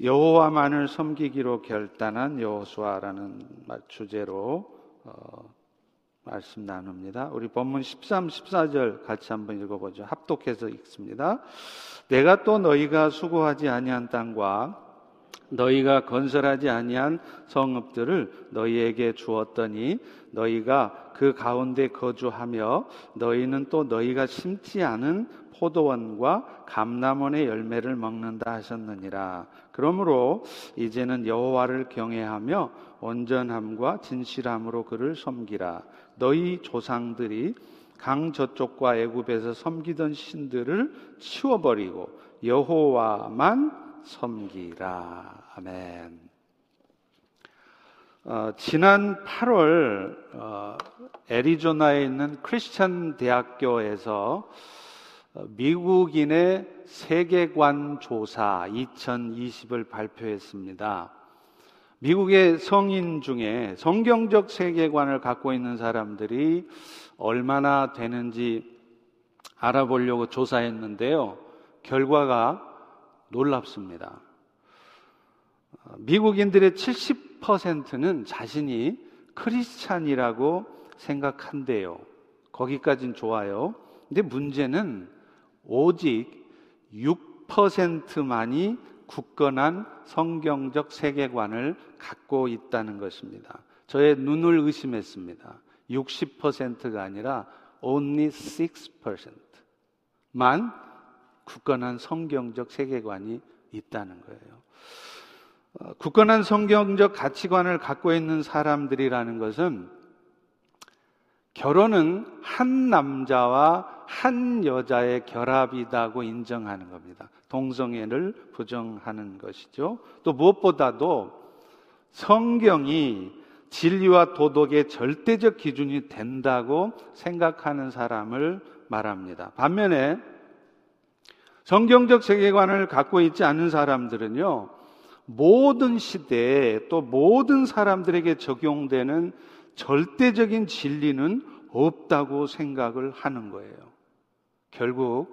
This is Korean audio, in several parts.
여호와만을 섬기기로 결단한 여호수아라는 주제로 어, 말씀 나눕니다. 우리 본문 13, 14절 같이 한번 읽어보죠. 합독해서 읽습니다. 내가 또 너희가 수고하지 아니한 땅과 너희가 건설하지 아니한 성읍들을 너희에게 주었더니 너희가 그 가운데 거주하며 너희는 또 너희가 심지 않은 포도원과 감남원의 열매를 먹는다 하셨느니라. 그러므로 이제는 여호와를 경외하며 온전함과 진실함으로 그를 섬기라. 너희 조상들이 강 저쪽과 애굽에서 섬기던 신들을 치워버리고 여호와만 섬기라. 아멘. 어, 지난 8월 어, 애리조나에 있는 크리스천 대학교에서 어, 미국인의 세계관 조사 2020을 발표했습니다. 미국의 성인 중에 성경적 세계관을 갖고 있는 사람들이 얼마나 되는지 알아보려고 조사했는데요. 결과가 놀랍습니다. 미국인들의 70%는 자신이 크리스찬이라고 생각한대요. 거기까진 좋아요. 근데 문제는 오직 6%만이 굳건한 성경적 세계관을 갖고 있다는 것입니다. 저의 눈을 의심했습니다. 60%가 아니라 only 6%만 굳건한 성경적 세계관이 있다는 거예요. 어, 굳건한 성경적 가치관을 갖고 있는 사람들이라는 것은 결혼은 한 남자와 한 여자의 결합이다고 인정하는 겁니다. 동성애를 부정하는 것이죠. 또 무엇보다도 성경이 진리와 도덕의 절대적 기준이 된다고 생각하는 사람을 말합니다. 반면에 성경적 세계관을 갖고 있지 않은 사람들은요, 모든 시대에 또 모든 사람들에게 적용되는 절대적인 진리는 없다고 생각을 하는 거예요. 결국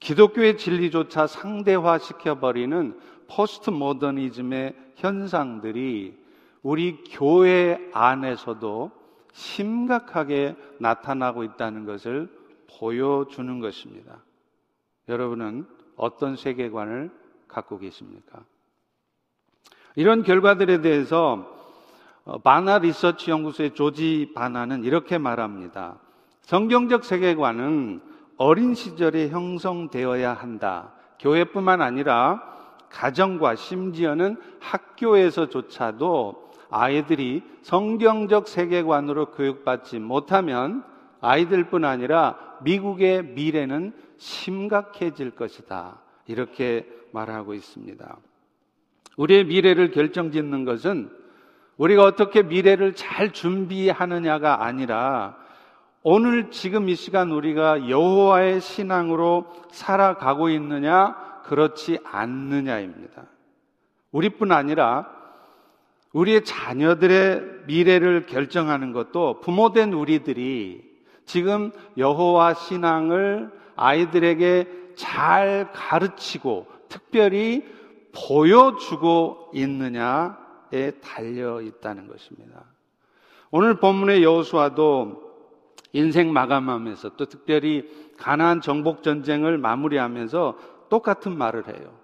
기독교의 진리조차 상대화 시켜버리는 포스트 모더니즘의 현상들이 우리 교회 안에서도 심각하게 나타나고 있다는 것을 보여주는 것입니다. 여러분은 어떤 세계관을 갖고 계십니까? 이런 결과들에 대해서 어, 바나 리서치 연구소의 조지 바나는 이렇게 말합니다. 성경적 세계관은 어린 시절에 형성되어야 한다. 교회뿐만 아니라 가정과 심지어는 학교에서조차도 아이들이 성경적 세계관으로 교육받지 못하면 아이들뿐 아니라 미국의 미래는 심각해질 것이다. 이렇게 말하고 있습니다. 우리의 미래를 결정짓는 것은 우리가 어떻게 미래를 잘 준비하느냐가 아니라 오늘 지금 이 시간 우리가 여호와의 신앙으로 살아가고 있느냐 그렇지 않느냐입니다. 우리뿐 아니라 우리의 자녀들의 미래를 결정하는 것도 부모된 우리들이 지금 여호와 신앙을 아이들에게 잘 가르치고 특별히 보여주고 있느냐에 달려 있다는 것입니다. 오늘 본문의 여호수아도 인생 마감하면서 또 특별히 가나안 정복 전쟁을 마무리하면서 똑같은 말을 해요.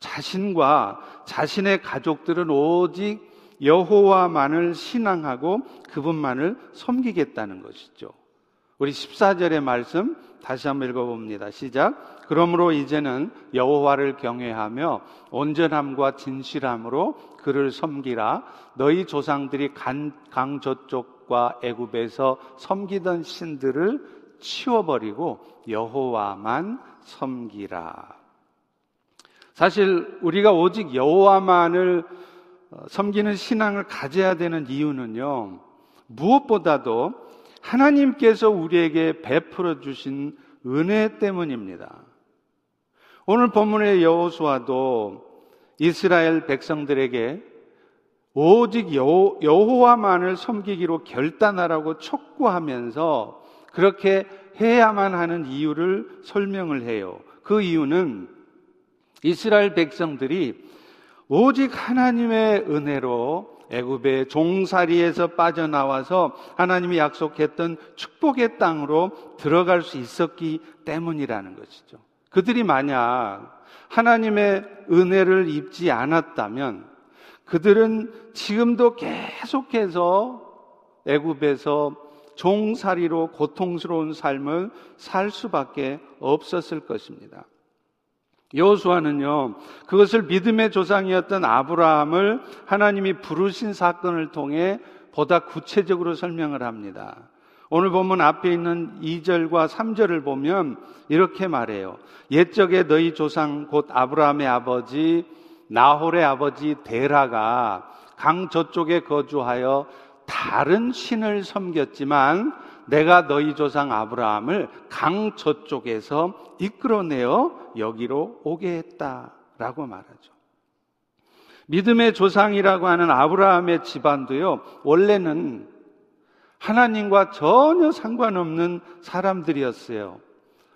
자신과 자신의 가족들은 오직 여호와만을 신앙하고 그분만을 섬기겠다는 것이죠. 우리 14절의 말씀 다시 한번 읽어봅니다. 시작. 그러므로 이제는 여호와를 경외하며 온전함과 진실함으로 그를 섬기라. 너희 조상들이 강, 강 저쪽과 애굽에서 섬기던 신들을 치워버리고 여호와만 섬기라. 사실 우리가 오직 여호와만을 어, 섬기는 신앙을 가져야 되는 이유는요. 무엇보다도 하나님께서 우리에게 베풀어 주신 은혜 때문입니다. 오늘 본문의 여호수아도 이스라엘 백성들에게 오직 여호와만을 섬기기로 결단하라고 촉구하면서 그렇게 해야만 하는 이유를 설명을 해요. 그 이유는 이스라엘 백성들이 오직 하나님의 은혜로 애굽의 종살이에서 빠져나와서 하나님이 약속했던 축복의 땅으로 들어갈 수 있었기 때문이라는 것이죠. 그들이 만약 하나님의 은혜를 입지 않았다면 그들은 지금도 계속해서 애굽에서 종살이로 고통스러운 삶을 살 수밖에 없었을 것입니다. 여호수아는요 그것을 믿음의 조상이었던 아브라함을 하나님이 부르신 사건을 통해 보다 구체적으로 설명을 합니다. 오늘 본문 앞에 있는 2절과 3절을 보면 이렇게 말해요. 옛적에 너희 조상 곧 아브라함의 아버지 나홀의 아버지 데라가 강 저쪽에 거주하여 다른 신을 섬겼지만 내가 너희 조상 아브라함을 강 저쪽에서 이끌어내어 여기로 오게 했다라고 말하죠. 믿음의 조상이라고 하는 아브라함의 집안도요, 원래는 하나님과 전혀 상관없는 사람들이었어요.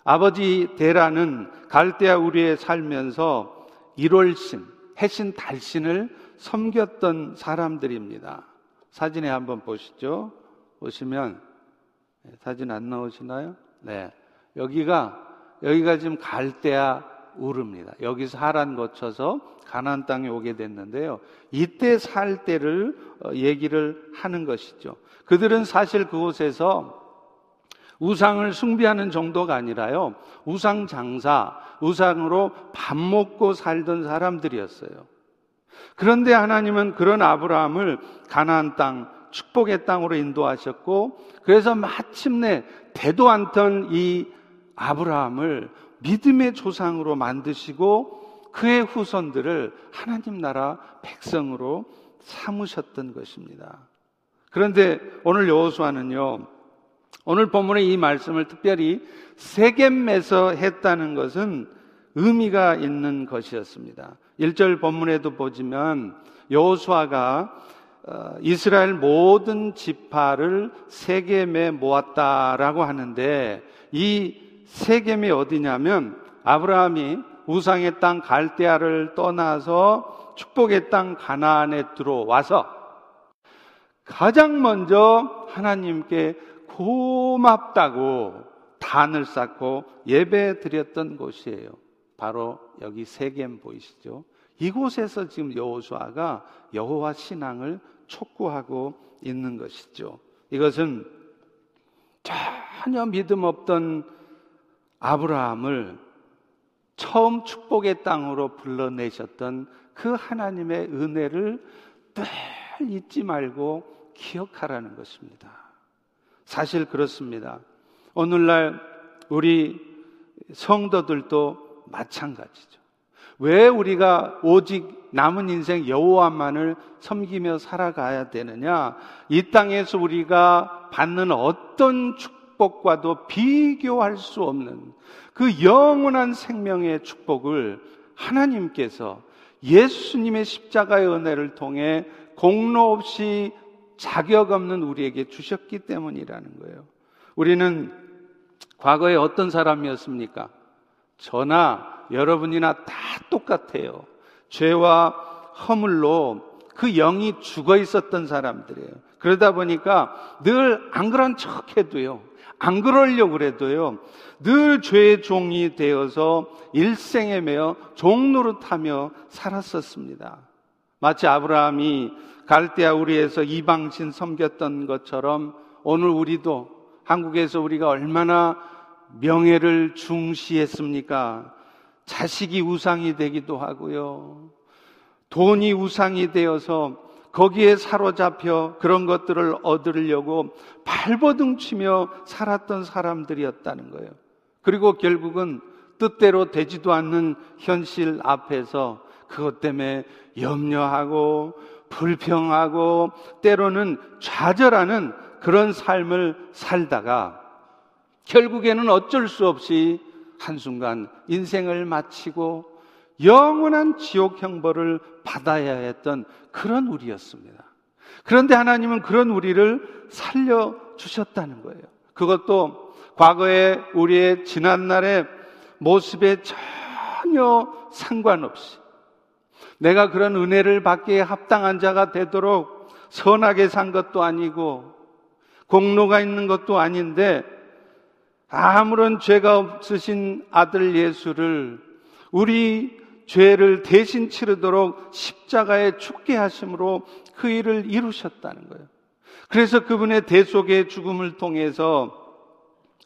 아버지 데라는 갈대아 우리에 살면서 1월신, 해신 달신을 섬겼던 사람들입니다. 사진에 한번 보시죠. 보시면 네, 사진 안 나오시나요? 네. 여기가 여기가 지금 갈대아 우르입니다. 여기서 하란 거쳐서 가나안 땅에 오게 됐는데요. 이때 살 때를 어, 얘기를 하는 것이죠. 그들은 사실 그곳에서 우상을 숭배하는 정도가 아니라요. 우상 장사, 우상으로 밥 먹고 살던 사람들이었어요. 그런데 하나님은 그런 아브라함을 가나안 땅, 축복의 땅으로 인도하셨고 그래서 마침내 대도 않던 이 아브라함을 믿음의 조상으로 만드시고 그의 후손들을 하나님 나라 백성으로 삼으셨던 것입니다. 그런데 오늘 여호수아는요. 오늘 본문의 이 말씀을 특별히 세겜에서 했다는 것은 의미가 있는 것이었습니다. 1절 본문에도 보지만 여호수아가 어, 이스라엘 모든 지파를 세겜에 모았다라고 하는데 이 세겜이 어디냐면 아브라함이 우상의 땅 갈대아를 떠나서 축복의 땅 가나안에 들어와서 가장 먼저 하나님께 고맙다고 단을 쌓고 예배 드렸던 곳이에요. 바로 여기 세겜 보이시죠? 이곳에서 지금 여호수아가 여호와 신앙을 촉구하고 있는 것이죠. 이것은 전혀 믿음 없던 아브라함을 처음 축복의 땅으로 불러내셨던 그 하나님의 은혜를 늘 잊지 말고 기억하라는 것입니다. 사실 그렇습니다. 오늘날 우리 성도들도 마찬가지죠. 왜 우리가 오직 남은 인생 여호와만을 섬기며 살아가야 되느냐? 이 땅에서 우리가 받는 어떤 축복과도 비교할 수 없는 그 영원한 생명의 축복을 하나님께서 예수님의 십자가의 은혜를 통해 공로 없이 자격 없는 우리에게 주셨기 때문이라는 거예요. 우리는 과거에 어떤 사람이었습니까? 저나 여러분이나 다 똑같아요. 죄와 허물로 그 영이 죽어 있었던 사람들이에요. 그러다 보니까 늘 안 그런 척 해도요. 안 그러려고 그래도요. 늘 죄의 종이 되어서 일생에 매여 종노릇하며 살았었습니다. 마치 아브라함이 갈대아 우리에서 이방신 섬겼던 것처럼 오늘 우리도 한국에서 우리가 얼마나 명예를 중시했습니까? 자식이 우상이 되기도 하고요. 돈이 우상이 되어서 거기에 사로잡혀 그런 것들을 얻으려고 발버둥 치며 살았던 사람들이었다는 거예요. 그리고 결국은 뜻대로 되지도 않는 현실 앞에서 그것 때문에 염려하고 불평하고 때로는 좌절하는 그런 삶을 살다가 결국에는 어쩔 수 없이 한순간 인생을 마치고 영원한 지옥 형벌을 받아야 했던 그런 우리였습니다. 그런데 하나님은 그런 우리를 살려 주셨다는 거예요. 그것도 과거에 우리의 지난날의 모습에 전혀 상관없이 내가 그런 은혜를 받기에 합당한 자가 되도록 선하게 산 것도 아니고 공로가 있는 것도 아닌데 아무런 죄가 없으신 아들 예수를 우리 죄를 대신 치르도록 십자가에 죽게 하심으로 그 일을 이루셨다는 거예요. 그래서 그분의 대속의 죽음을 통해서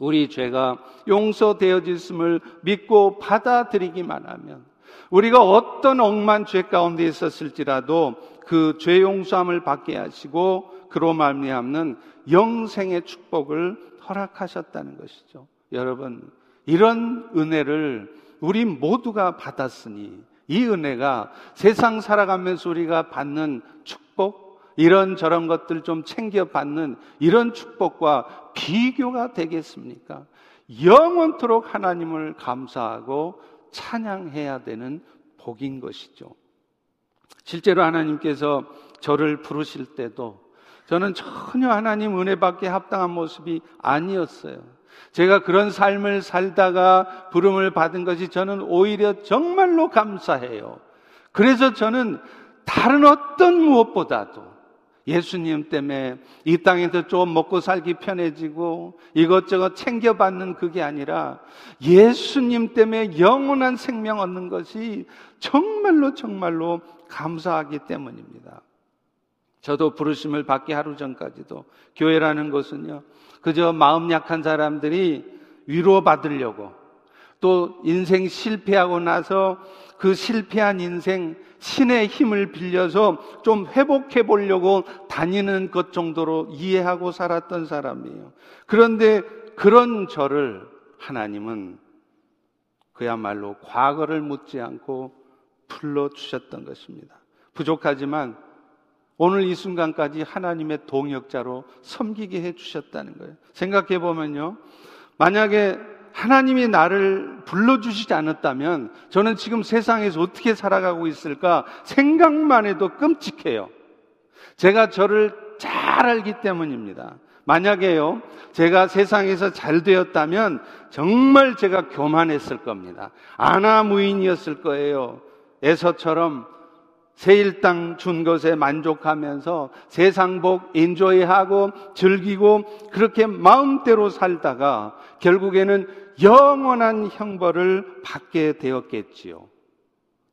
우리 죄가 용서되어졌음을 믿고 받아들이기만 하면 우리가 어떤 억만 죄 가운데 있었을지라도 그 죄 용서함을 받게 하시고 그로 말미암는 영생의 축복을 허락하셨다는 것이죠. 여러분, 이런 은혜를 우리 모두가 받았으니 이 은혜가 세상 살아가면서 우리가 받는 축복, 이런 저런 것들 좀 챙겨 받는 이런 축복과 비교가 되겠습니까? 영원토록 하나님을 감사하고 찬양해야 되는 복인 것이죠. 실제로 하나님께서 저를 부르실 때도 저는 전혀 하나님 은혜 받게 합당한 모습이 아니었어요. 제가 그런 삶을 살다가 부름을 받은 것이 저는 오히려 정말로 감사해요. 그래서 저는 다른 어떤 무엇보다도 예수님 때문에 이 땅에서 좀 먹고 살기 편해지고 이것저것 챙겨받는 그게 아니라 예수님 때문에 영원한 생명 얻는 것이 정말로 정말로 감사하기 때문입니다. 저도 부르심을 받기 하루 전까지도 교회라는 것은요, 그저 마음 약한 사람들이 위로받으려고 또 인생 실패하고 나서 그 실패한 인생 신의 힘을 빌려서 좀 회복해 보려고 다니는 것 정도로 이해하고 살았던 사람이에요. 그런데 그런 저를 하나님은 그야말로 과거를 묻지 않고 불러주셨던 것입니다. 부족하지만 오늘 이 순간까지 하나님의 동역자로 섬기게 해 주셨다는 거예요. 생각해 보면요. 만약에 하나님이 나를 불러주시지 않았다면 저는 지금 세상에서 어떻게 살아가고 있을까 생각만 해도 끔찍해요. 제가 저를 잘 알기 때문입니다. 만약에요, 제가 세상에서 잘 되었다면 정말 제가 교만했을 겁니다. 아나무인이었을 거예요. 에서처럼 세일당 준 것에 만족하면서 세상복 인조이하고 즐기고 그렇게 마음대로 살다가 결국에는 영원한 형벌을 받게 되었겠지요.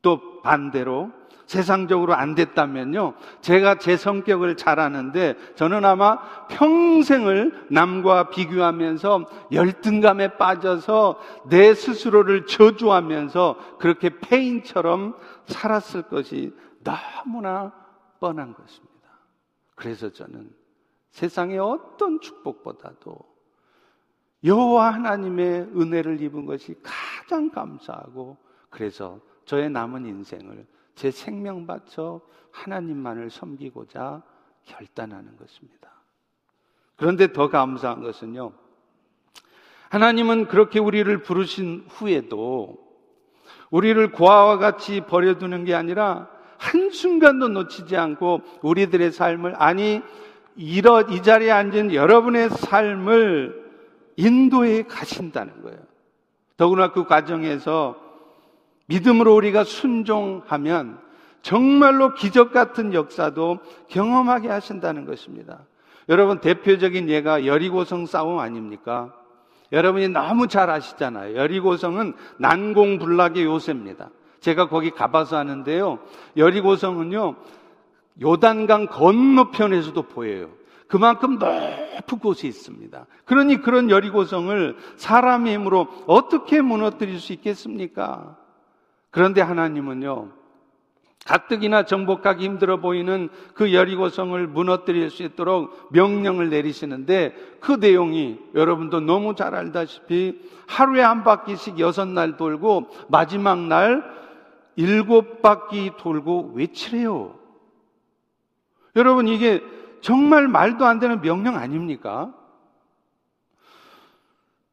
또 반대로 세상적으로 안 됐다면요. 제가 제 성격을 잘 아는데 저는 아마 평생을 남과 비교하면서 열등감에 빠져서 내 스스로를 저주하면서 그렇게 페인처럼 살았을 것이 너무나 뻔한 것입니다. 그래서 저는 세상의 어떤 축복보다도 여호와 하나님의 은혜를 입은 것이 가장 감사하고 그래서 저의 남은 인생을 제 생명 바쳐 하나님만을 섬기고자 결단하는 것입니다. 그런데 더 감사한 것은요. 하나님은 그렇게 우리를 부르신 후에도 우리를 고아와 같이 버려두는 게 아니라 한순간도 놓치지 않고 우리들의 삶을, 아니, 이러, 이 자리에 앉은 여러분의 삶을 인도해 가신다는 거예요. 더구나 그 과정에서 믿음으로 우리가 순종하면 정말로 기적 같은 역사도 경험하게 하신다는 것입니다. 여러분 대표적인 예가 여리고성 싸움 아닙니까? 여러분이 너무 잘 아시잖아요. 여리고성은 난공불락의 요새입니다. 제가 거기 가봐서 하는데요. 여리고성은요, 요단강 건너편에서도 보여요. 그만큼 높은 곳이 있습니다. 그러니 그런 여리고성을 사람의 힘으로 어떻게 무너뜨릴 수 있겠습니까? 그런데 하나님은요, 가뜩이나 정복하기 힘들어 보이는 그 여리고성을 무너뜨릴 수 있도록 명령을 내리시는데 그 내용이 여러분도 너무 잘 알다시피 하루에 한 바퀴씩 여섯 날 돌고 마지막 날 일곱 바퀴 돌고 외치래요. 여러분 이게 정말 말도 안 되는 명령 아닙니까?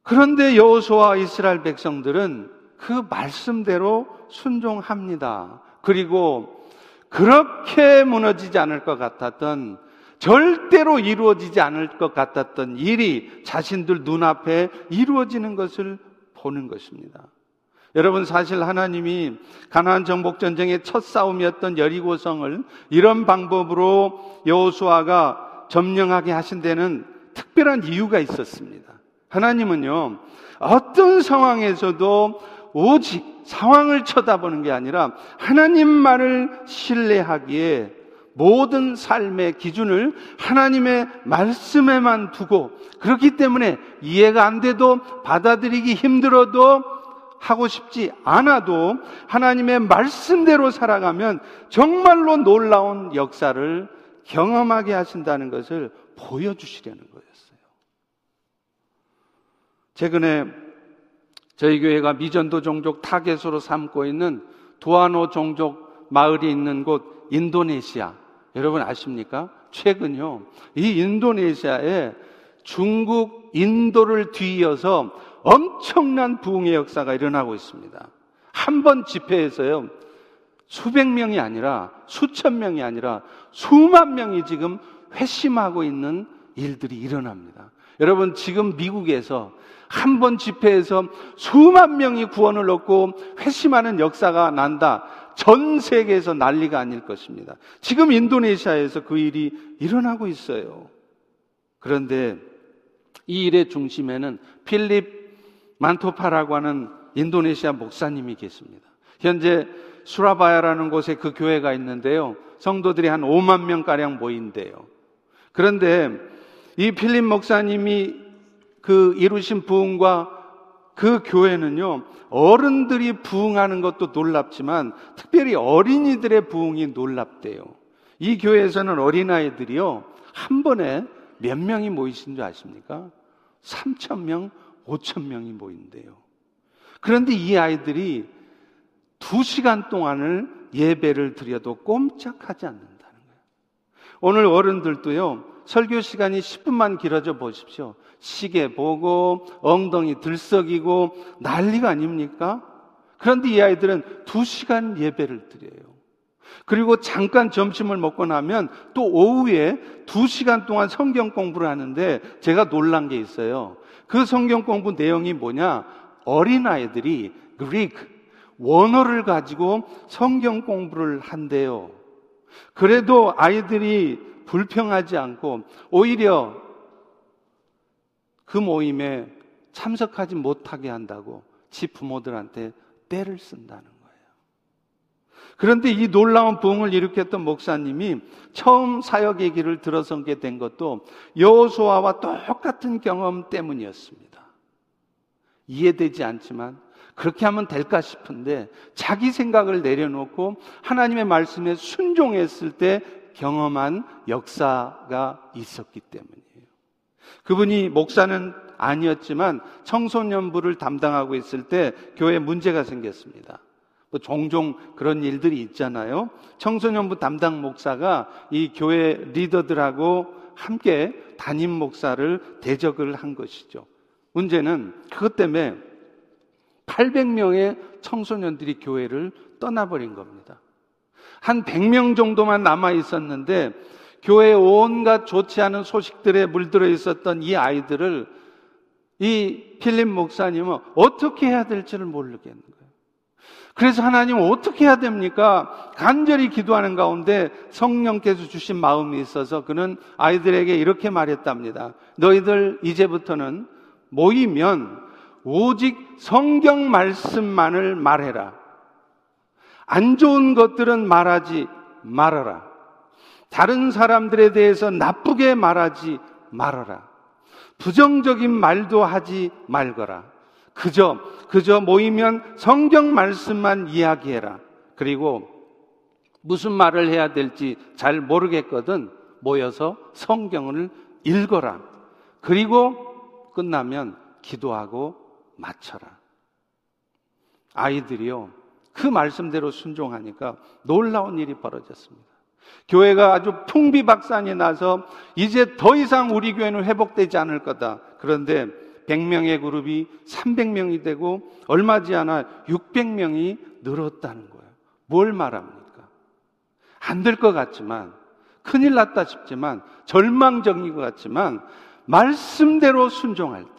그런데 여호수아 이스라엘 백성들은 그 말씀대로 순종합니다. 그리고 그렇게 무너지지 않을 것 같았던 절대로 이루어지지 않을 것 같았던 일이 자신들 눈앞에 이루어지는 것을 보는 것입니다. 여러분 사실 하나님이 가나안 정복 전쟁의 첫 싸움이었던 여리고성을 이런 방법으로 여호수아가 점령하게 하신 데는 특별한 이유가 있었습니다. 하나님은요 어떤 상황에서도 오직 상황을 쳐다보는 게 아니라 하나님만을 신뢰하기에 모든 삶의 기준을 하나님의 말씀에만 두고 그렇기 때문에 이해가 안 돼도 받아들이기 힘들어도 하고 싶지 않아도 하나님의 말씀대로 살아가면 정말로 놀라운 역사를 경험하게 하신다는 것을 보여주시려는 거였어요. 최근에 저희 교회가 미전도 종족 타겟으로 삼고 있는 두아노 종족 마을이 있는 곳 인도네시아. 여러분 아십니까? 최근요. 이 인도네시아에 중국, 인도를 뒤이어서 엄청난 부흥의 역사가 일어나고 있습니다. 한 번 집회에서요, 수백 명이 아니라 수천 명이 아니라 수만 명이 지금 회심하고 있는 일들이 일어납니다. 여러분, 지금 미국에서 한 번 집회에서 수만 명이 구원을 얻고 회심하는 역사가 난다. 전 세계에서 난리가 아닐 것입니다. 지금 인도네시아에서 그 일이 일어나고 있어요. 그런데 이 일의 중심에는 필립 만토파라고 하는 인도네시아 목사님이 계십니다. 현재 수라바야라는 곳에 그 교회가 있는데요. 성도들이 한 5만 명가량 모인대요. 그런데 이 필립 목사님이 그 이루신 부흥과 그 교회는요, 어른들이 부흥하는 것도 놀랍지만, 특별히 어린이들의 부흥이 놀랍대요. 이 교회에서는 어린아이들이요, 한 번에 몇 명이 모이신 줄 아십니까? 3천 명, 5천 명이 모인대요. 그런데 이 아이들이 두 시간 동안을 예배를 드려도 꼼짝하지 않는다는 거예요. 오늘 어른들도요, 설교 시간이 10분만 길어져 보십시오. 시계 보고, 엉덩이 들썩이고, 난리가 아닙니까? 그런데 이 아이들은 두 시간 예배를 드려요. 그리고 잠깐 점심을 먹고 나면 또 오후에 두 시간 동안 성경 공부를 하는데 제가 놀란 게 있어요. 그 성경 공부 내용이 뭐냐? 어린아이들이 그리크, 원어를 가지고 성경 공부를 한대요. 그래도 아이들이 불평하지 않고 오히려 그 모임에 참석하지 못하게 한다고 지 부모들한테 때를 쓴다는 거예요. 그런데 이 놀라운 부흥을 일으켰던 목사님이 처음 사역의 길을 들어서게 된 것도 여호수아와 똑같은 경험 때문이었습니다. 이해되지 않지만 그렇게 하면 될까 싶은데 자기 생각을 내려놓고 하나님의 말씀에 순종했을 때 경험한 역사가 있었기 때문이에요. 그분이 목사는 아니었지만 청소년부를 담당하고 있을 때 교회에 문제가 생겼습니다. 뭐 종종 그런 일들이 있잖아요. 청소년부 담당 목사가 이 교회 리더들하고 함께 담임 목사를 대적을 한 것이죠. 문제는 그것 때문에 800명의 청소년들이 교회를 떠나버린 겁니다. 한 100명 정도만 남아 있었는데 교회 온갖 좋지 않은 소식들에 물들어 있었던 이 아이들을 이 필립 목사님은 어떻게 해야 될지를 모르겠는 거예요. 그래서 하나님 어떻게 해야 됩니까? 간절히 기도하는 가운데 성령께서 주신 마음이 있어서 그는 아이들에게 이렇게 말했답니다. 너희들 이제부터는 모이면 오직 성경 말씀만을 말해라. 안 좋은 것들은 말하지 말아라. 다른 사람들에 대해서 나쁘게 말하지 말아라. 부정적인 말도 하지 말거라. 그저, 그저 모이면 성경 말씀만 이야기해라. 그리고 무슨 말을 해야 될지 잘 모르겠거든 모여서 성경을 읽어라. 그리고 끝나면 기도하고 마쳐라. 아이들이요. 그 말씀대로 순종하니까 놀라운 일이 벌어졌습니다. 교회가 아주 풍비박산이 나서 이제 더 이상 우리 교회는 회복되지 않을 거다. 그런데 100명의 그룹이 300명이 되고 얼마 지 않아 600명이 늘었다는 거예요. 뭘 말합니까? 안 될 것 같지만 큰일 났다 싶지만 절망적인 것 같지만 말씀대로 순종할 때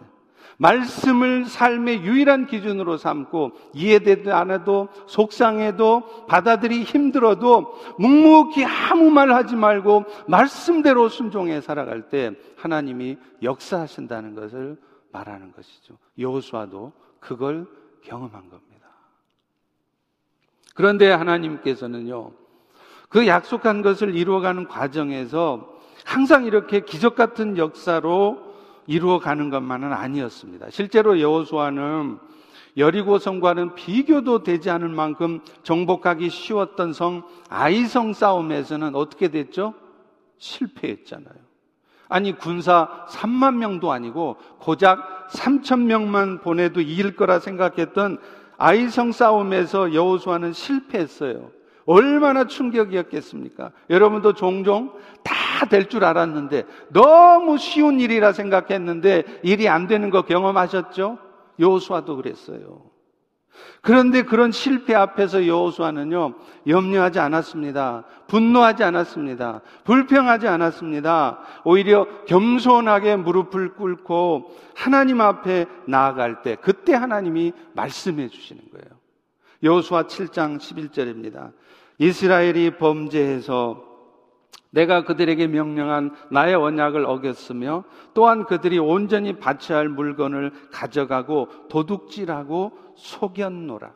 말씀을 삶의 유일한 기준으로 삼고 이해되지 않아도 속상해도 받아들이 힘들어도 묵묵히 아무 말 하지 말고 말씀대로 순종해 살아갈 때 하나님이 역사하신다는 것을 말하는 것이죠. 여호수아도 그걸 경험한 겁니다. 그런데 하나님께서는요. 그 약속한 것을 이루어가는 과정에서 항상 이렇게 기적 같은 역사로 이루어가는 것만은 아니었습니다. 실제로 여호수아는 여리고 성과는 비교도 되지 않을 만큼 정복하기 쉬웠던 성 아이성 싸움에서는 어떻게 됐죠? 실패했잖아요. 아니 군사 3만 명도 아니고 고작 3천 명만 보내도 이길 거라 생각했던 아이성 싸움에서 여호수아는 실패했어요. 얼마나 충격이었겠습니까? 여러분도 종종 다 될 줄 알았는데 너무 쉬운 일이라 생각했는데 일이 안 되는 거 경험하셨죠? 여호수아도 그랬어요. 그런데 그런 실패 앞에서 여호수아는요 염려하지 않았습니다. 분노하지 않았습니다. 불평하지 않았습니다. 오히려 겸손하게 무릎을 꿇고 하나님 앞에 나아갈 때 그때 하나님이 말씀해 주시는 거예요. 여호수아 7장 11절입니다. 이스라엘이 범죄해서 내가 그들에게 명령한 나의 언약을 어겼으며 또한 그들이 온전히 바쳐야 할 물건을 가져가고 도둑질하고 속였노라.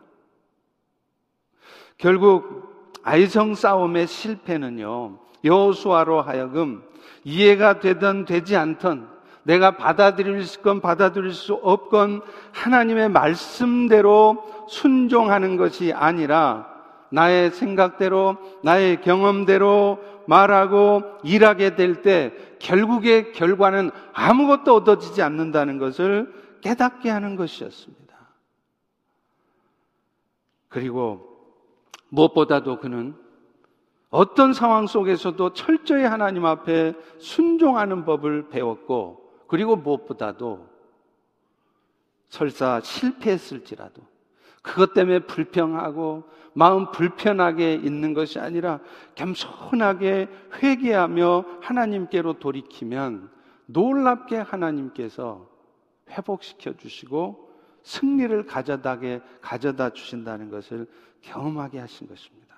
결국 아이성 싸움의 실패는요. 여호수아로 하여금 이해가 되든 되지 않든 내가 받아들일 건 받아들일 수 없건 하나님의 말씀대로 순종하는 것이 아니라 나의 생각대로, 나의 경험대로 말하고 일하게 될 때 결국의 결과는 아무것도 얻어지지 않는다는 것을 깨닫게 하는 것이었습니다. 그리고 무엇보다도 그는 어떤 상황 속에서도 철저히 하나님 앞에 순종하는 법을 배웠고, 그리고 무엇보다도 설사 실패했을지라도 그것 때문에 불평하고 마음 불편하게 있는 것이 아니라 겸손하게 회개하며 하나님께로 돌이키면 놀랍게 하나님께서 회복시켜 주시고 승리를 가져다게 가져다 주신다는 것을 경험하게 하신 것입니다.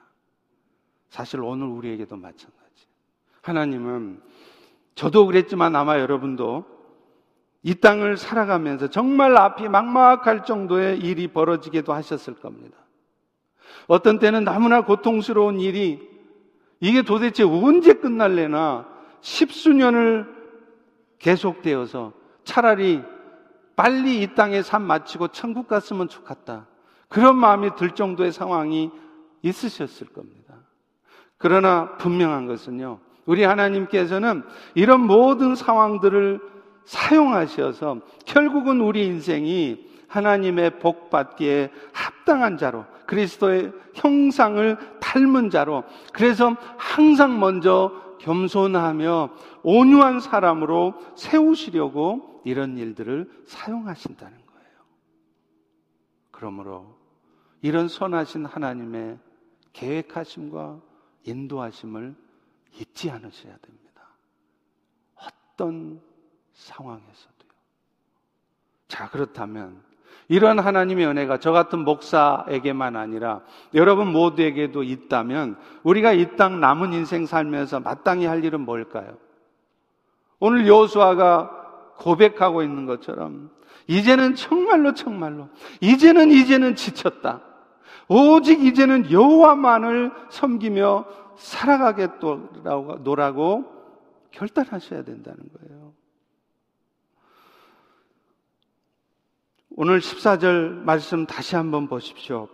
사실 오늘 우리에게도 마찬가지. 하나님은 저도 그랬지만 아마 여러분도 이 땅을 살아가면서 정말 앞이 막막할 정도의 일이 벌어지기도 하셨을 겁니다. 어떤 때는 너무나 고통스러운 일이 이게 도대체 언제 끝날래나 십수년을 계속되어서 차라리 빨리 이 땅에 삶 마치고 천국 갔으면 좋겠다. 그런 마음이 들 정도의 상황이 있으셨을 겁니다. 그러나 분명한 것은요, 우리 하나님께서는 이런 모든 상황들을 사용하셔서 결국은 우리 인생이 하나님의 복 받기에 합당한 자로 그리스도의 형상을 닮은 자로 그래서 항상 먼저 겸손하며 온유한 사람으로 세우시려고 이런 일들을 사용하신다는 거예요. 그러므로 이런 선하신 하나님의 계획하심과 인도하심을 잊지 않으셔야 됩니다. 어떤 상황에서도요. 자, 그렇다면 이런 하나님의 은혜가 저 같은 목사에게만 아니라 여러분 모두에게도 있다면 우리가 이 땅 남은 인생 살면서 마땅히 할 일은 뭘까요? 오늘 여호수아가 고백하고 있는 것처럼 이제는 정말로 정말로 이제는 이제는 지쳤다. 오직 이제는 여호와만을 섬기며 살아가겠노라고 결단하셔야 된다는 거예요. 오늘 14절 말씀 다시 한번 보십시오.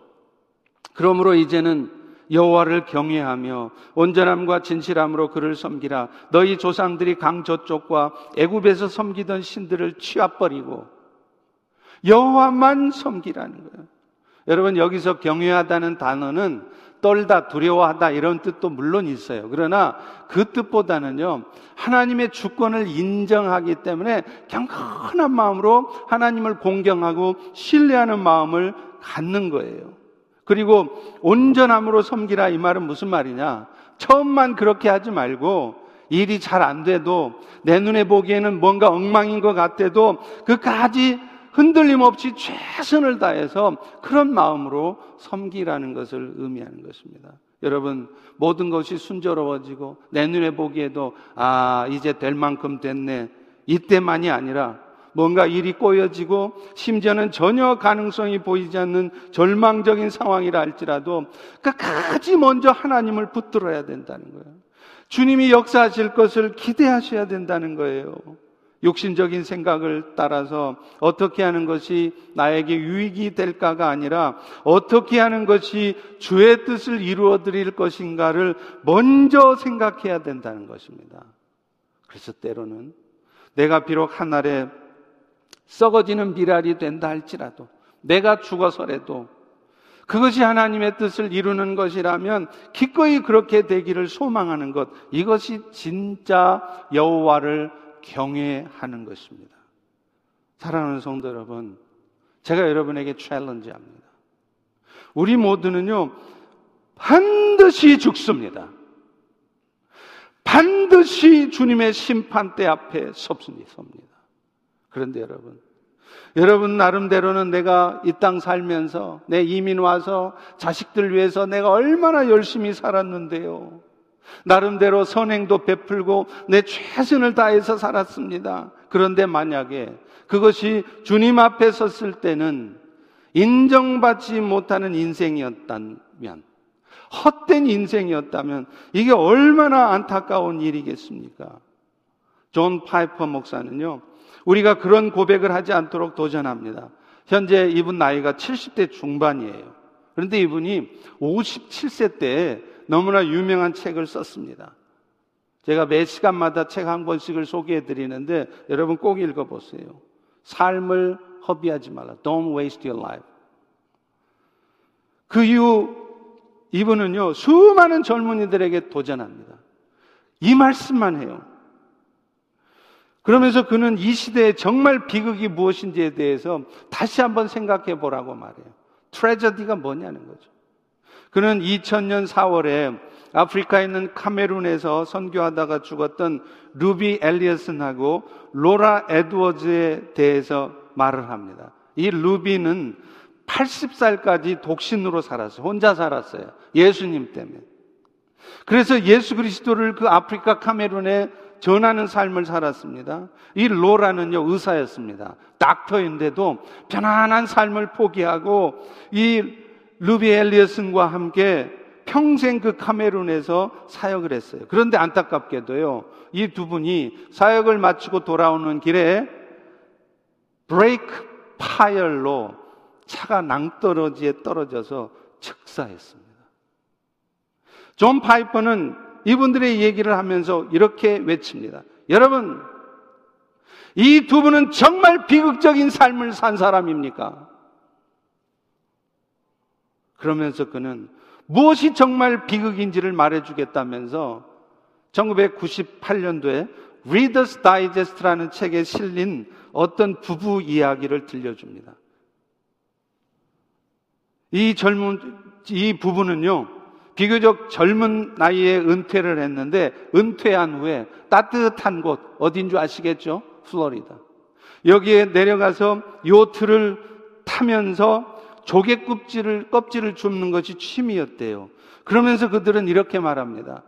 그러므로 이제는 여호와를 경외하며 온전함과 진실함으로 그를 섬기라. 너희 조상들이 강 저쪽과 애굽에서 섬기던 신들을 취합버리고 여호와만 섬기라는 거예요. 여러분 여기서 경외하다는 단어는 떨다, 두려워하다 이런 뜻도 물론 있어요. 그러나 그 뜻보다는요, 하나님의 주권을 인정하기 때문에 경건한 마음으로 하나님을 공경하고 신뢰하는 마음을 갖는 거예요. 그리고 온전함으로 섬기라 이 말은 무슨 말이냐? 처음만 그렇게 하지 말고 일이 잘 안 돼도 내 눈에 보기에는 뭔가 엉망인 것 같아도 그까지 흔들림 없이 최선을 다해서 그런 마음으로 섬기라는 것을 의미하는 것입니다. 여러분, 모든 것이 순조로워지고 내 눈에 보기에도 아, 이제 될 만큼 됐네. 이때만이 아니라 뭔가 일이 꼬여지고 심지어는 전혀 가능성이 보이지 않는 절망적인 상황이라 할지라도 끝까지 먼저 하나님을 붙들어야 된다는 거예요. 주님이 역사하실 것을 기대하셔야 된다는 거예요. 욕심적인 생각을 따라서 어떻게 하는 것이 나에게 유익이 될까가 아니라 어떻게 하는 것이 주의 뜻을 이루어 드릴 것인가를 먼저 생각해야 된다는 것입니다. 그래서 때로는 내가 비록 하늘에 썩어지는 미랄이 된다 할지라도 내가 죽어서라도 그것이 하나님의 뜻을 이루는 것이라면 기꺼이 그렇게 되기를 소망하는 것 이것이 진짜 여호와를 경외하는 것입니다. 사랑하는 성도 여러분, 제가 여러분에게 챌린지 합니다. 우리 모두는요 반드시 죽습니다. 반드시 주님의 심판대 앞에 섭습니다. 그런데 여러분, 여러분 나름대로는 내가 이 땅 살면서 내 이민 와서 자식들 위해서 내가 얼마나 열심히 살았는데요. 나름대로 선행도 베풀고 내 최선을 다해서 살았습니다. 그런데 만약에 그것이 주님 앞에 섰을 때는 인정받지 못하는 인생이었다면, 헛된 인생이었다면 이게 얼마나 안타까운 일이겠습니까? 존 파이퍼 목사는요, 우리가 그런 고백을 하지 않도록 도전합니다. 현재 이분 나이가 70대 중반이에요. 그런데 이분이 57세 때 너무나 유명한 책을 썼습니다. 제가 매 시간마다 책 한 권씩을 소개해 드리는데 여러분 꼭 읽어 보세요. 삶을 허비하지 말라. Don't waste your life. 그 이후 이분은요, 수많은 젊은이들에게 도전합니다. 이 말씀만 해요. 그러면서 그는 이 시대에 정말 비극이 무엇인지에 대해서 다시 한번 생각해 보라고 말해요. 트레저디가 뭐냐는 거죠. 그는 2000년 4월에 아프리카에 있는 카메룬에서 선교하다가 죽었던 루비 엘리어슨하고 로라 에드워즈에 대해서 말을 합니다. 이 루비는 80살까지 독신으로 살았어요. 혼자 살았어요. 예수님 때문에. 그래서 예수 그리스도를 그 아프리카 카메룬에 전하는 삶을 살았습니다. 이 로라는요, 의사였습니다. 닥터인데도 편안한 삶을 포기하고 이 루비 엘리어슨과 함께 평생 그 카메룬에서 사역을 했어요. 그런데 안타깝게도요, 이 두 분이 사역을 마치고 돌아오는 길에 브레이크 파열로 차가 낭떠러지에 떨어져서 즉사했습니다. 존 파이퍼는 이분들의 얘기를 하면서 이렇게 외칩니다. 여러분, 이 두 분은 정말 비극적인 삶을 산 사람입니까? 그러면서 그는 무엇이 정말 비극인지를 말해주겠다면서 1998년도에 Reader's Digest라는 책에 실린 어떤 부부 이야기를 들려줍니다. 이 젊은, 이 부부는요, 비교적 젊은 나이에 은퇴를 했는데 은퇴한 후에 따뜻한 곳 어딘 줄 아시겠죠? 플로리다. 여기에 내려가서 요트를 타면서 조개 껍질을 껍질을 줍는 것이 취미였대요. 그러면서 그들은 이렇게 말합니다.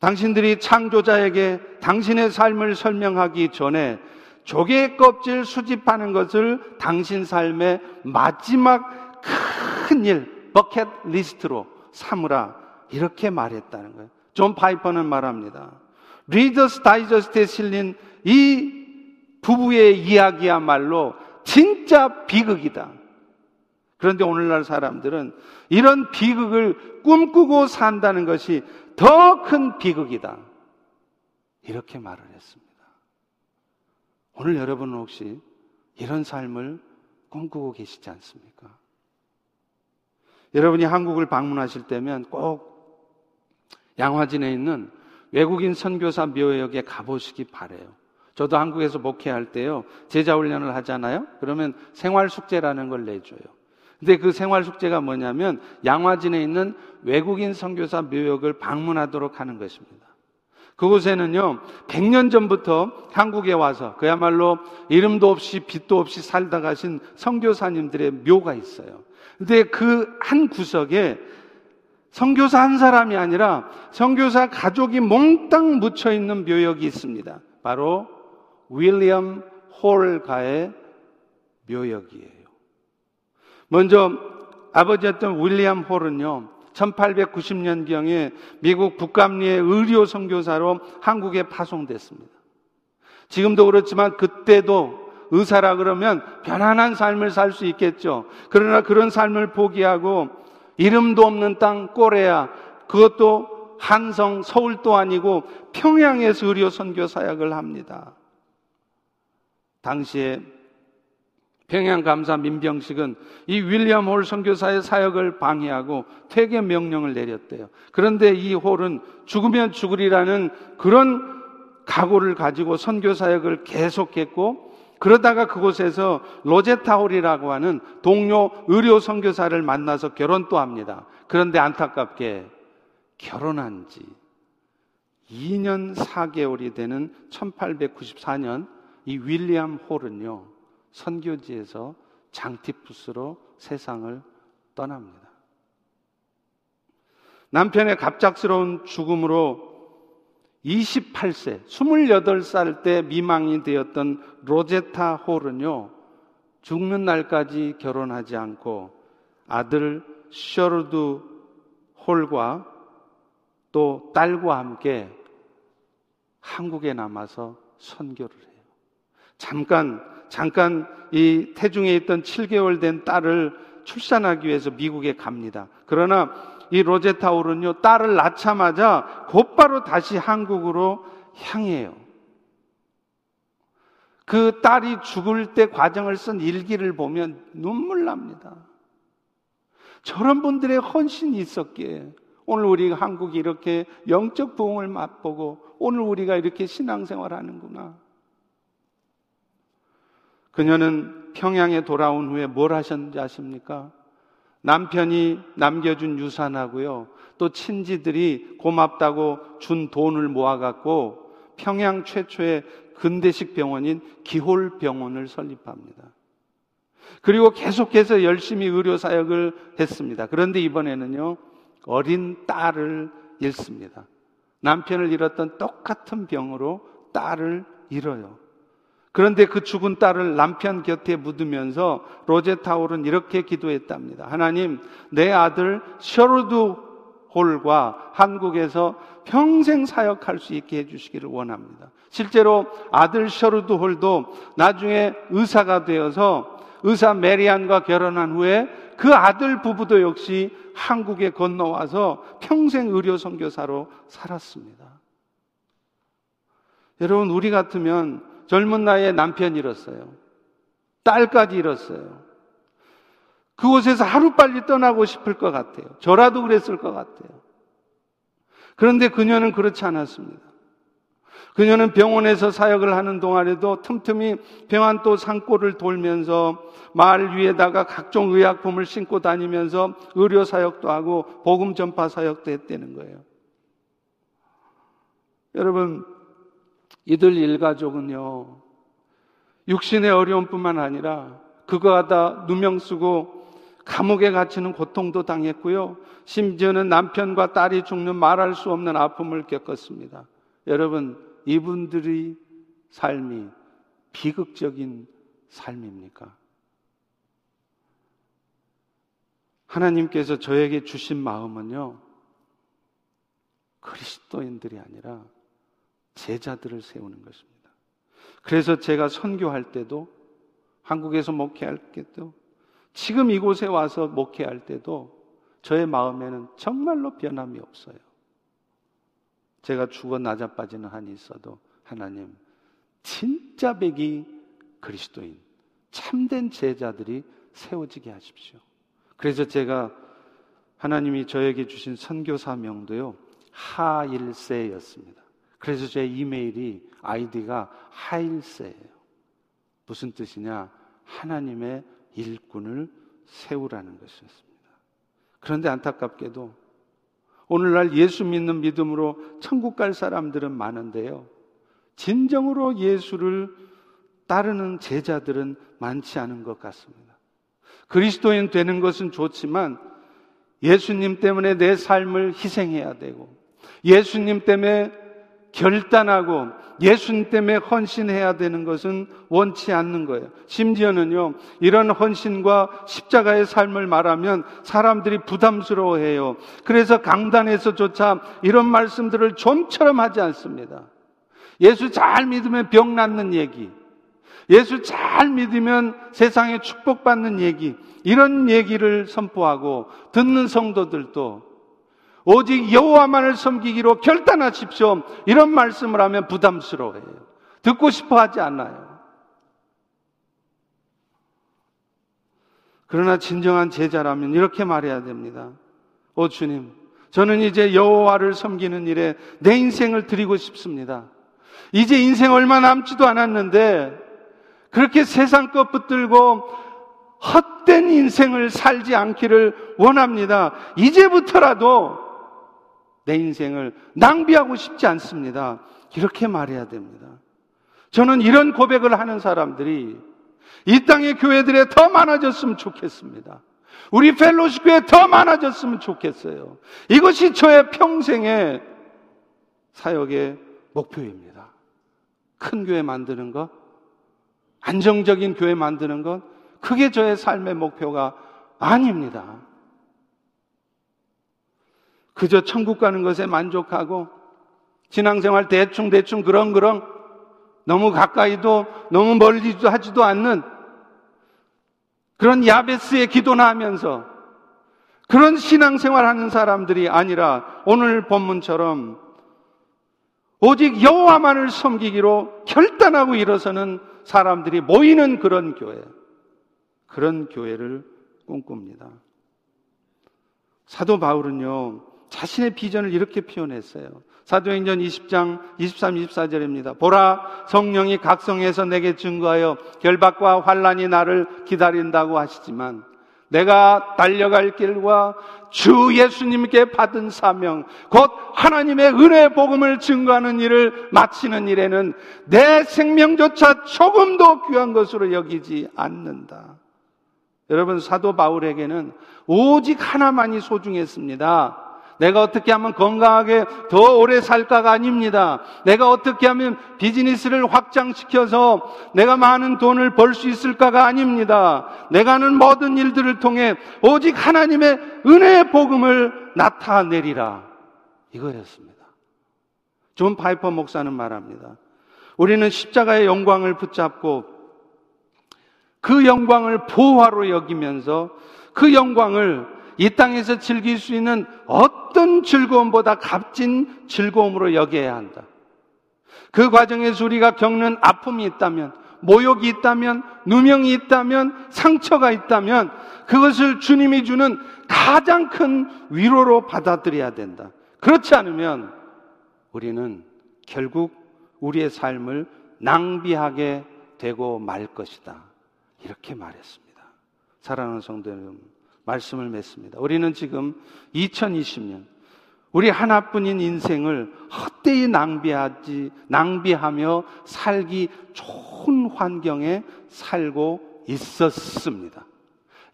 당신들이 창조자에게 당신의 삶을 설명하기 전에 조개 껍질 수집하는 것을 당신 삶의 마지막 큰 일, bucket list로 삼으라 이렇게 말했다는 거예요. 존 파이퍼는 말합니다. Reader's Digest에 실린 이 부부의 이야기야말로 진짜 비극이다. 그런데 오늘날 사람들은 이런 비극을 꿈꾸고 산다는 것이 더 큰 비극이다. 이렇게 말을 했습니다. 오늘 여러분은 혹시 이런 삶을 꿈꾸고 계시지 않습니까? 여러분이 한국을 방문하실 때면 꼭 양화진에 있는 외국인 선교사 묘역에 가보시기 바래요. 저도 한국에서 목회할 때요, 제자 훈련을 하잖아요? 그러면 생활 숙제라는 걸 내줘요. 근데 그 생활 숙제가 뭐냐면 양화진에 있는 외국인 선교사 묘역을 방문하도록 하는 것입니다. 그곳에는요, 100년 전부터 한국에 와서 그야말로 이름도 없이 빛도 없이 살다 가신 성교사님들의 묘가 있어요. 근데 그 한 구석에 성교사 한 사람이 아니라 성교사 가족이 몽땅 묻혀 있는 묘역이 있습니다. 바로 윌리엄 홀가의 묘역이에요. 먼저 아버지였던 윌리엄 홀은요, 1890년경에 미국 북감리의 의료 선교사로 한국에 파송됐습니다. 지금도 그렇지만 그때도 의사라 그러면 편안한 삶을 살 수 있겠죠. 그러나 그런 삶을 포기하고 이름도 없는 땅 꼬레야 그것도 한성 서울도 아니고 평양에서 의료 선교 사역을 합니다. 당시에 평양 감사 민병식은 이 윌리엄 홀 선교사의 사역을 방해하고 퇴계 명령을 내렸대요. 그런데 이 홀은 죽으면 죽으리라는 그런 각오를 가지고 선교 사역을 계속했고 그러다가 그곳에서 로제타 홀이라고 하는 동료 의료 선교사를 만나서 결혼도 합니다. 그런데 안타깝게 결혼한 지 2년 4개월이 되는 1894년 이 윌리엄 홀은요. 선교지에서 장티푸스로 세상을 떠납니다. 남편의 갑작스러운 죽음으로 28세, 28살 때 미망이 되었던 로제타 홀은요, 죽는 날까지 결혼하지 않고 아들 셔르드 홀과 또 딸과 함께 한국에 남아서 선교를 해요. 잠깐 잠깐 이 태중에 있던 7개월 된 딸을 출산하기 위해서 미국에 갑니다. 그러나 이 로제타울은요, 딸을 낳자마자 곧바로 다시 한국으로 향해요. 그 딸이 죽을 때 과정을 쓴 일기를 보면 눈물 납니다. 저런 분들의 헌신이 있었기에 오늘 우리가 한국이 이렇게 영적 부흥을 맛보고 오늘 우리가 이렇게 신앙생활 하는구나. 그녀는 평양에 돌아온 후에 뭘 하셨는지 아십니까? 남편이 남겨준 유산하고요. 또 친지들이 고맙다고 준 돈을 모아갖고 평양 최초의 근대식 병원인 기홀병원을 설립합니다. 그리고 계속해서 열심히 의료사역을 했습니다. 그런데 이번에는요, 어린 딸을 잃습니다. 남편을 잃었던 똑같은 병으로 딸을 잃어요. 그런데 그 죽은 딸을 남편 곁에 묻으면서 로제타올은 이렇게 기도했답니다. 하나님, 내 아들 셔르드 홀과 한국에서 평생 사역할 수 있게 해주시기를 원합니다. 실제로 아들 셔르드 홀도 나중에 의사가 되어서 의사 메리안과 결혼한 후에 그 아들 부부도 역시 한국에 건너와서 평생 의료 선교사로 살았습니다. 여러분 우리 같으면 젊은 나이에 남편 잃었어요. 딸까지 잃었어요. 그곳에서 하루빨리 떠나고 싶을 것 같아요. 저라도 그랬을 것 같아요. 그런데 그녀는 그렇지 않았습니다. 그녀는 병원에서 사역을 하는 동안에도 틈틈이 병안도 산골을 돌면서 마을 위에다가 각종 의약품을 신고 다니면서 의료 사역도 하고 복음 전파 사역도 했다는 거예요. 여러분, 이들 일가족은요, 육신의 어려움뿐만 아니라 그거가 다 누명 쓰고 감옥에 갇히는 고통도 당했고요. 심지어는 남편과 딸이 죽는 말할 수 없는 아픔을 겪었습니다. 여러분, 이분들의 삶이 비극적인 삶입니까? 하나님께서 저에게 주신 마음은요, 그리스도인들이 아니라 제자들을 세우는 것입니다. 그래서 제가 선교할 때도 한국에서 목회할 때도 지금 이곳에 와서 목회할 때도 저의 마음에는 정말로 변함이 없어요. 제가 죽어 낮아빠지는 한이 있어도 하나님 진짜 백이 그리스도인 참된 제자들이 세워지게 하십시오. 그래서 제가 하나님이 저에게 주신 선교 사명도요 하일세였습니다. 그래서 제 이메일이 아이디가 하일세예요. 무슨 뜻이냐? 하나님의 일꾼을 세우라는 것이었습니다. 그런데 안타깝게도 오늘날 예수 믿는 믿음으로 천국 갈 사람들은 많은데요. 진정으로 예수를 따르는 제자들은 많지 않은 것 같습니다. 그리스도인 되는 것은 좋지만 예수님 때문에 내 삶을 희생해야 되고 예수님 때문에 결단하고 예수님 때문에 헌신해야 되는 것은 원치 않는 거예요. 심지어는요, 이런 헌신과 십자가의 삶을 말하면 사람들이 부담스러워해요. 그래서 강단에서조차 이런 말씀들을 좀처럼 하지 않습니다. 예수 잘 믿으면 병 낫는 얘기, 예수 잘 믿으면 세상에 축복받는 얘기, 이런 얘기를 선포하고 듣는 성도들도 오직 여호와만을 섬기기로 결단하십시오. 이런 말씀을 하면 부담스러워해요. 듣고 싶어 하지 않아요. 그러나 진정한 제자라면 이렇게 말해야 됩니다. 오 주님, 저는 이제 여호와를 섬기는 일에 내 인생을 드리고 싶습니다. 이제 인생 얼마 남지도 않았는데 그렇게 세상 것 붙들고 헛된 인생을 살지 않기를 원합니다. 이제부터라도 내 인생을 낭비하고 싶지 않습니다. 이렇게 말해야 됩니다. 저는 이런 고백을 하는 사람들이 이 땅의 교회들에 더 많아졌으면 좋겠습니다. 우리 펠로시 교회 더 많아졌으면 좋겠어요. 이것이 저의 평생의 사역의 목표입니다. 큰 교회 만드는 것, 안정적인 교회 만드는 것, 그게 저의 삶의 목표가 아닙니다. 그저 천국 가는 것에 만족하고 신앙생활 대충 대충 그런그런 너무 가까이도 너무 멀리도 하지도 않는 그런 야베스의 기도나 하면서 그런 신앙생활 하는 사람들이 아니라 오늘 본문처럼 오직 여호와만을 섬기기로 결단하고 일어서는 사람들이 모이는 그런 교회, 그런 교회를 꿈꿉니다. 사도 바울은요, 자신의 비전을 이렇게 표현했어요. 사도행전 20장 23, 24절입니다. 보라 성령이 각성해서 내게 증거하여 결박과 환란이 나를 기다린다고 하시지만 내가 달려갈 길과 주 예수님께 받은 사명, 곧 하나님의 은혜 복음을 증거하는 일을 마치는 일에는 내 생명조차 조금도 귀한 것으로 여기지 않는다. 여러분, 사도 바울에게는 오직 하나만이 소중했습니다. 내가 어떻게 하면 건강하게 더 오래 살까가 아닙니다. 내가 어떻게 하면 비즈니스를 확장시켜서 내가 많은 돈을 벌 수 있을까가 아닙니다. 내가 하는 모든 일들을 통해 오직 하나님의 은혜의 복음을 나타내리라. 이거였습니다. 존 파이퍼 목사는 말합니다. 우리는 십자가의 영광을 붙잡고 그 영광을 보화로 여기면서 그 영광을 이 땅에서 즐길 수 있는 어떤 즐거움보다 값진 즐거움으로 여겨야 한다. 그 과정에서 우리가 겪는 아픔이 있다면, 모욕이 있다면, 누명이 있다면, 상처가 있다면, 그것을 주님이 주는 가장 큰 위로로 받아들여야 된다. 그렇지 않으면 우리는 결국 우리의 삶을 낭비하게 되고 말 것이다. 이렇게 말했습니다. 사랑하는 성도 여러분, 말씀을 맺습니다. 우리는 지금 2020년 우리 하나뿐인 인생을 헛되이 낭비하지 낭비하며 살기 좋은 환경에 살고 있었습니다.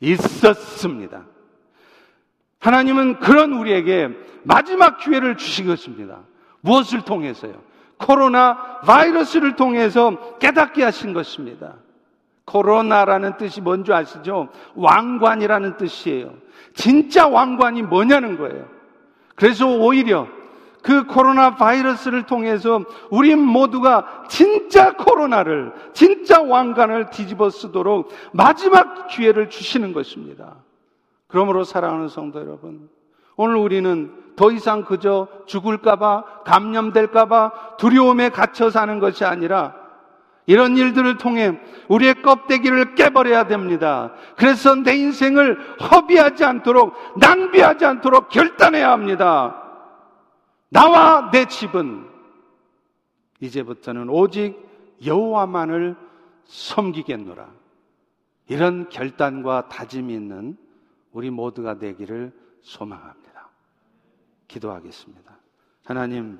있었습니다. 하나님은 그런 우리에게 마지막 기회를 주신 것입니다. 무엇을 통해서요? 코로나 바이러스를 통해서 깨닫게 하신 것입니다. 코로나라는 뜻이 뭔지 아시죠? 왕관이라는 뜻이에요. 진짜 왕관이 뭐냐는 거예요. 그래서 오히려 그 코로나 바이러스를 통해서 우리 모두가 진짜 코로나를, 진짜 왕관을 뒤집어 쓰도록 마지막 기회를 주시는 것입니다. 그러므로 사랑하는 성도 여러분, 오늘 우리는 더 이상 그저 죽을까봐, 감염될까봐 두려움에 갇혀 사는 것이 아니라 이런 일들을 통해 우리의 껍데기를 깨버려야 됩니다. 그래서 내 인생을 허비하지 않도록, 낭비하지 않도록 결단해야 합니다. 나와 내 집은 이제부터는 오직 여호와만을 섬기겠노라. 이런 결단과 다짐이 있는 우리 모두가 되기를 소망합니다. 기도하겠습니다. 하나님,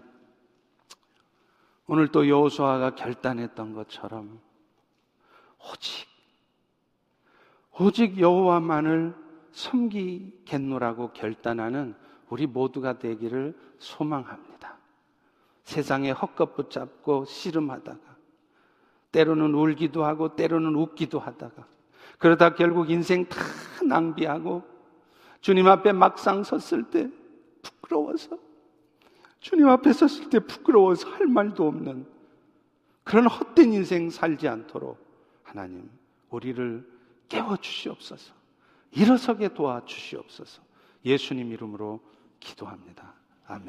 오늘 또 여호수아가 결단했던 것처럼 오직 오직 여호와만을 섬기겠노라고 결단하는 우리 모두가 되기를 소망합니다. 세상에 헛것 붙잡고 씨름하다가 때로는 울기도 하고 때로는 웃기도 하다가 그러다 결국 인생 다 낭비하고 주님 앞에 막상 섰을 때 부끄러워서 주님 앞에 섰을 때 부끄러워서 할 말도 없는 그런 헛된 인생 살지 않도록 하나님 우리를 깨워 주시옵소서. 일어서게 도와 주시옵소서. 예수님 이름으로 기도합니다. 아멘.